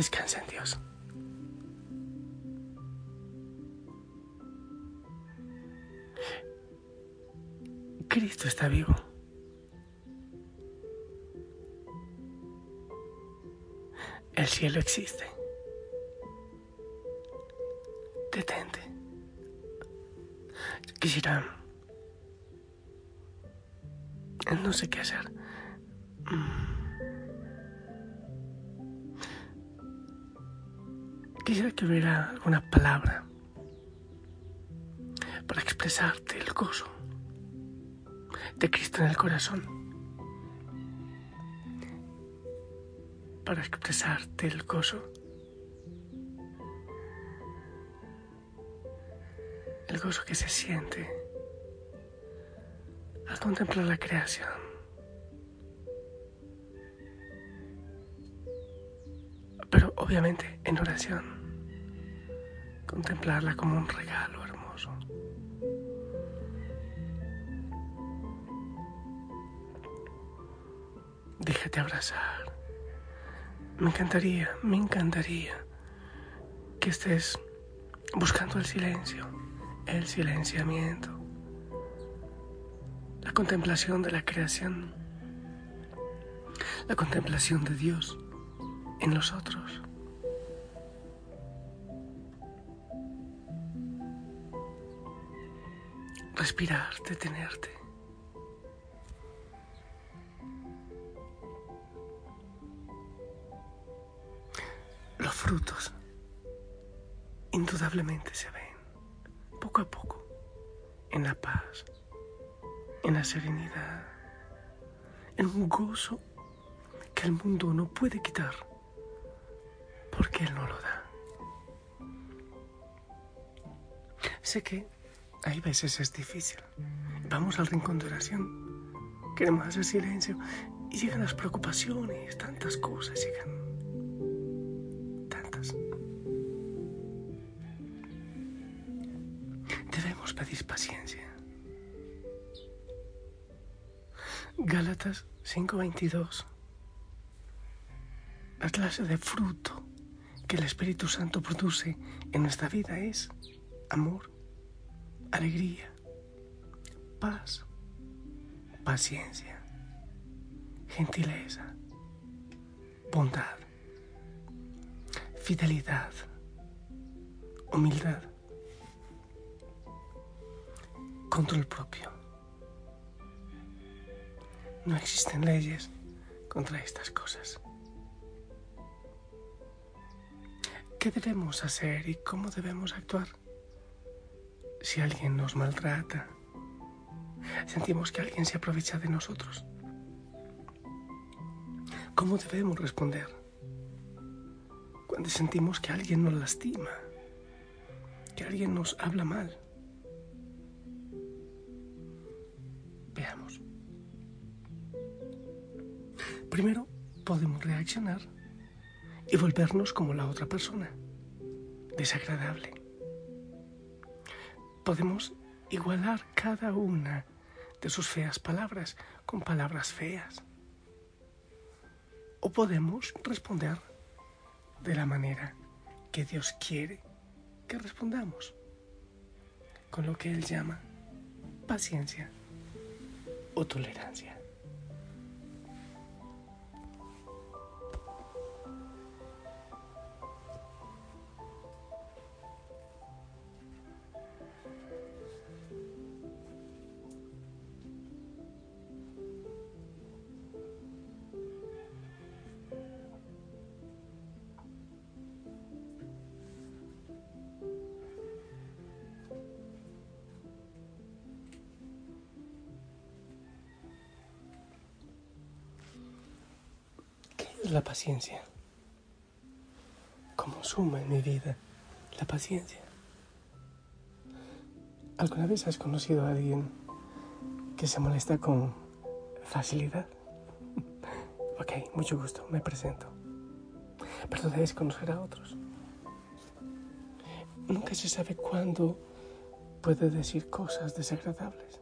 Descansa en Dios. Cristo está vivo. El cielo existe. Detente. Quisiera... No sé qué hacer. Quisiera que hubiera alguna palabra para expresarte el gozo de Cristo en el corazón, para expresarte el gozo, el gozo que se siente al contemplar la creación. Pero obviamente en oración contemplarla como un regalo hermoso. Déjate abrazar. Me encantaría, me encantaría que estés buscando el silencio, el silenciamiento, la contemplación de la creación, la contemplación de Dios en nosotros. Respirar, detenerte. Los frutos indudablemente se ven poco a poco en la paz, en la serenidad, en un gozo que el mundo no puede quitar porque Él no lo da. Sé que hay veces es difícil. Vamos al rincón de oración. Queremos hacer silencio y llegan las preocupaciones, tantas cosas llegan. Tantas. Debemos pedir paciencia. Gálatas 5:22. La clase de fruto que el Espíritu Santo produce en nuestra vida es amor, alegría, paz, paciencia, gentileza, bondad, fidelidad, humildad, control propio. No existen leyes contra estas cosas. ¿Qué debemos hacer y cómo debemos actuar? Si alguien nos maltrata, sentimos que alguien se aprovecha de nosotros. ¿Cómo debemos responder cuando sentimos que alguien nos lastima, que alguien nos habla mal? Veamos. Primero, podemos reaccionar y volvernos como la otra persona, desagradable podemos igualar cada una de sus feas palabras con palabras feas. O podemos responder de la manera que Dios quiere que respondamos, con lo que Él llama paciencia o tolerancia. La paciencia. Como suma en mi vida la paciencia. ¿Alguna vez has conocido a alguien que se molesta con facilidad? ok, mucho gusto, me presento. Pero debes conocer a otros. Nunca se sabe cuándo puede decir cosas desagradables.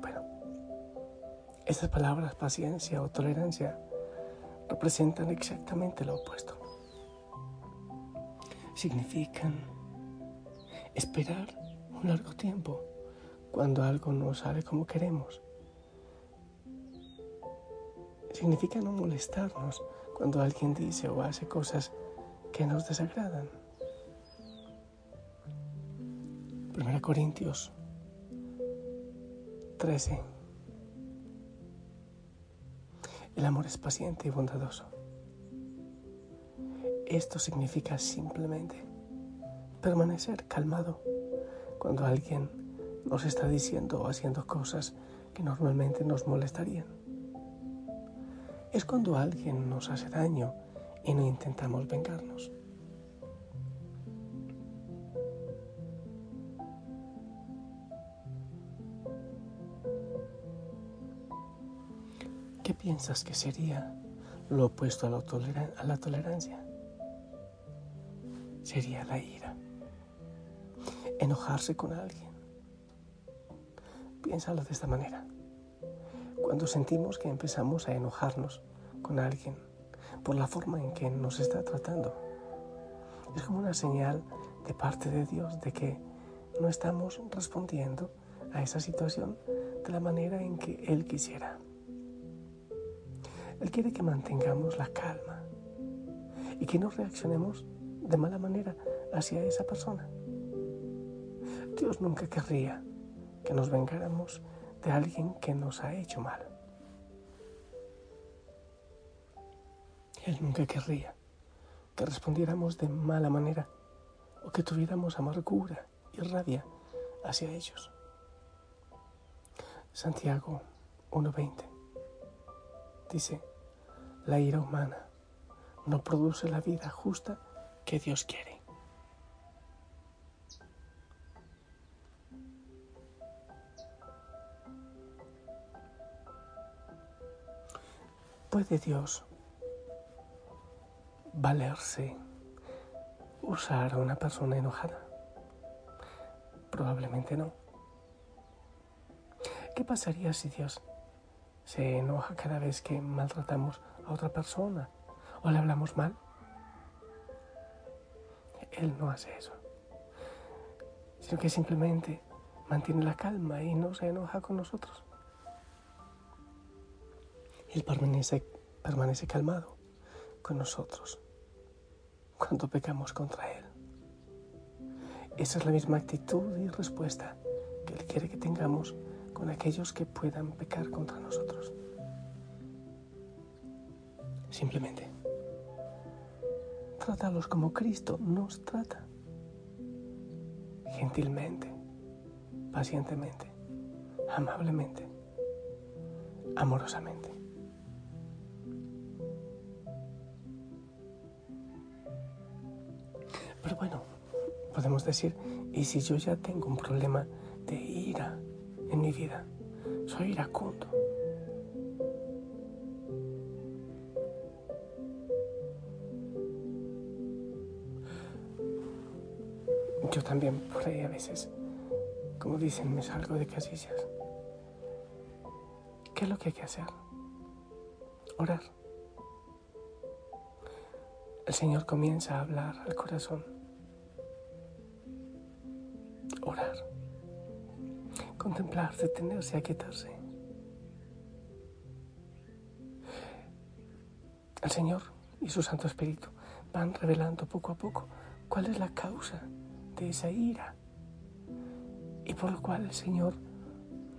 Bueno, estas palabras, paciencia o tolerancia, representan exactamente lo opuesto. Significan esperar un largo tiempo cuando algo no sale como queremos. Significa no molestarnos cuando alguien dice o hace cosas que nos desagradan. 1 Corintios 13. El amor es paciente y bondadoso. Esto significa simplemente permanecer calmado cuando alguien nos está diciendo o haciendo cosas que normalmente nos molestarían. Es cuando alguien nos hace daño y no intentamos vengarnos. Piensas que sería lo opuesto a la, a la tolerancia? Sería la ira enojarse con alguien. Piénsalo de esta manera. Cuando sentimos que empezamos a enojarnos con alguien por la forma en que nos está tratando, es como una señal de parte de Dios de que no estamos respondiendo a esa situación de la manera en que Él quisiera. Él quiere que mantengamos la calma y que no reaccionemos de mala manera hacia esa persona. Dios nunca querría que nos vengáramos de alguien que nos ha hecho mal. Él nunca querría que respondiéramos de mala manera o que tuviéramos amargura y rabia hacia ellos. Santiago 1.20 dice, la ira humana no produce la vida justa que Dios quiere. ¿Puede Dios valerse usar a una persona enojada? Probablemente no. ¿Qué pasaría si Dios se enoja cada vez que maltratamos a otra persona o le hablamos mal? Él no hace eso, sino que simplemente mantiene la calma y no se enoja con nosotros. Él permanece, permanece calmado con nosotros cuando pecamos contra Él. Esa es la misma actitud y respuesta que Él quiere que tengamos con aquellos que puedan pecar contra nosotros. Simplemente, trátalos como Cristo nos trata. Gentilmente, pacientemente, amablemente, amorosamente. Pero bueno, podemos decir, ¿y si yo ya tengo un problema de ira en mi vida? Soy iracundo. Yo también por ahí a veces, como dicen, me salgo de casillas. ¿Qué es lo que hay que hacer? Orar. El Señor comienza a hablar al corazón contemplar, detenerse, aquietarse. El Señor y su Santo Espíritu van revelando poco a poco cuál es la causa de esa ira y por lo cual el Señor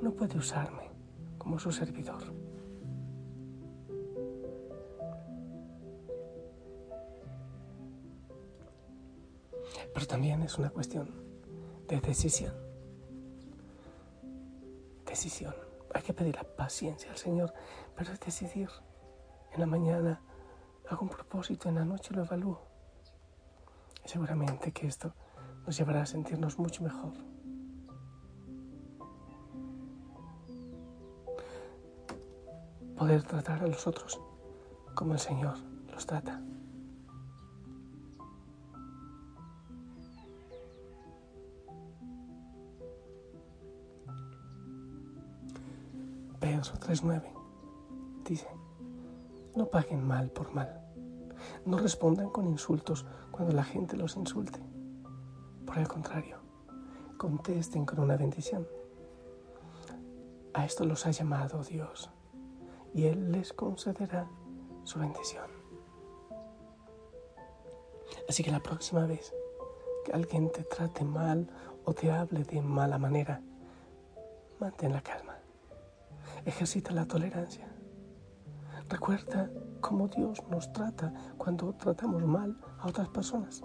no puede usarme como su servidor. Pero también es una cuestión de decisión. Hay que pedir la paciencia al Señor, pero es decidir En la mañana hago un propósito, en la noche lo evalúo. Y seguramente que esto nos llevará a sentirnos mucho mejor. Poder tratar a los otros como el Señor los trata. Pedro 3.9 dice, no paguen mal por mal, no respondan con insultos cuando la gente los insulte. Por el contrario, contesten con una bendición. A esto los ha llamado Dios y Él les concederá su bendición. Así que la próxima vez que alguien te trate mal o te hable de mala manera, mantén la calma. Ejercita la tolerancia. Recuerda cómo Dios nos trata cuando tratamos mal a otras personas.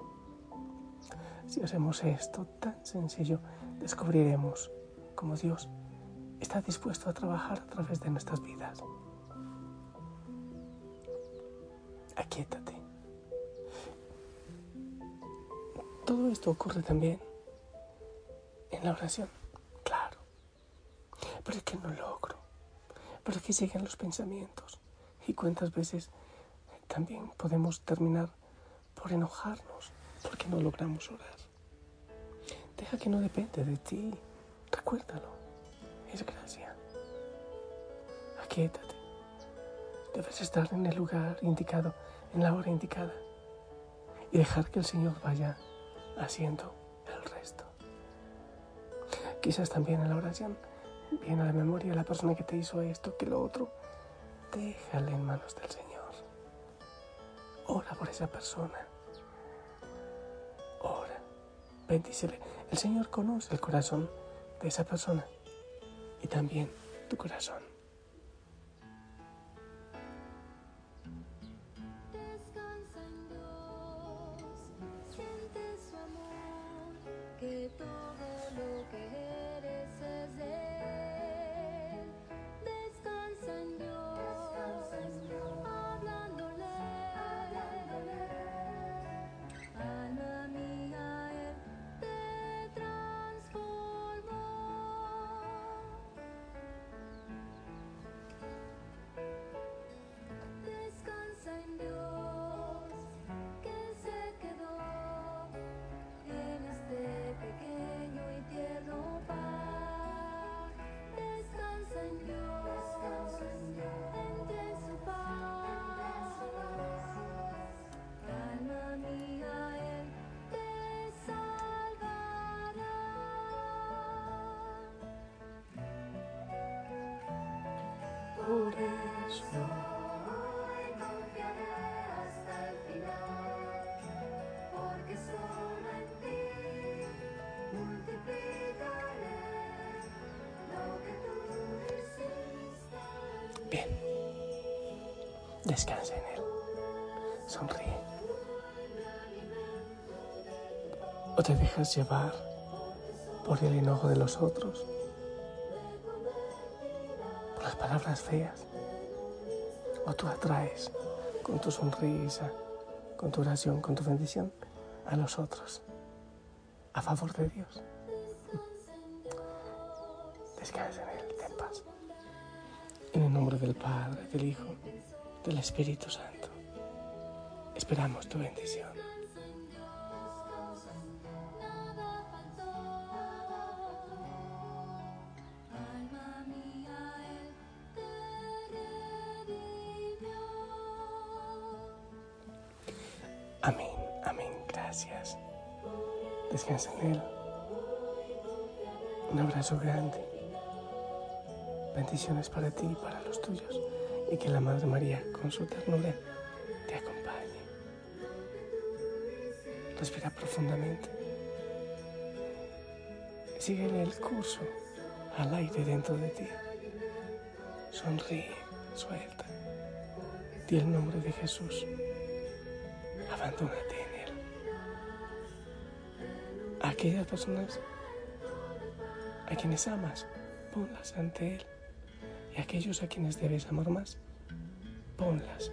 Si hacemos esto tan sencillo, descubriremos cómo Dios está dispuesto a trabajar a través de nuestras vidas. Aquíétate. Todo esto ocurre también en la oración, claro. Pero es que no logro. Pero es que siguen los pensamientos. Y cuántas veces también podemos terminar por enojarnos porque no logramos orar. Deja que no depende de ti. Recuérdalo. Es gracia. Aquíétate. Debes estar en el lugar indicado, en la hora indicada. Y dejar que el Señor vaya haciendo el resto. Quizás también en la oración viene a la memoria la persona que te hizo esto, que lo otro. Déjale en manos del Señor. Ora por esa persona. Ora. Bendícele. El Señor conoce el corazón de esa persona y también tu corazón. Hiciste. Bien. Descansa en él. Sonríe. O te dejas llevar por el enojo de los otros las palabras feas. O tú atraes con tu sonrisa, con tu oración, con tu bendición a los otros, a favor de Dios. Descansa en Él, ten paz. En el nombre del Padre, del Hijo, del Espíritu Santo, esperamos tu bendición. En Él. Un abrazo grande. Bendiciones para ti y para los tuyos. Y que la Madre María, con su ternura, te acompañe. Respira profundamente. Sigue el curso al aire dentro de ti. Sonríe, suelta. Di el nombre de Jesús abandónate Aquellas personas a quienes amas, ponlas ante Él. Y aquellos a quienes debes amar más, ponlas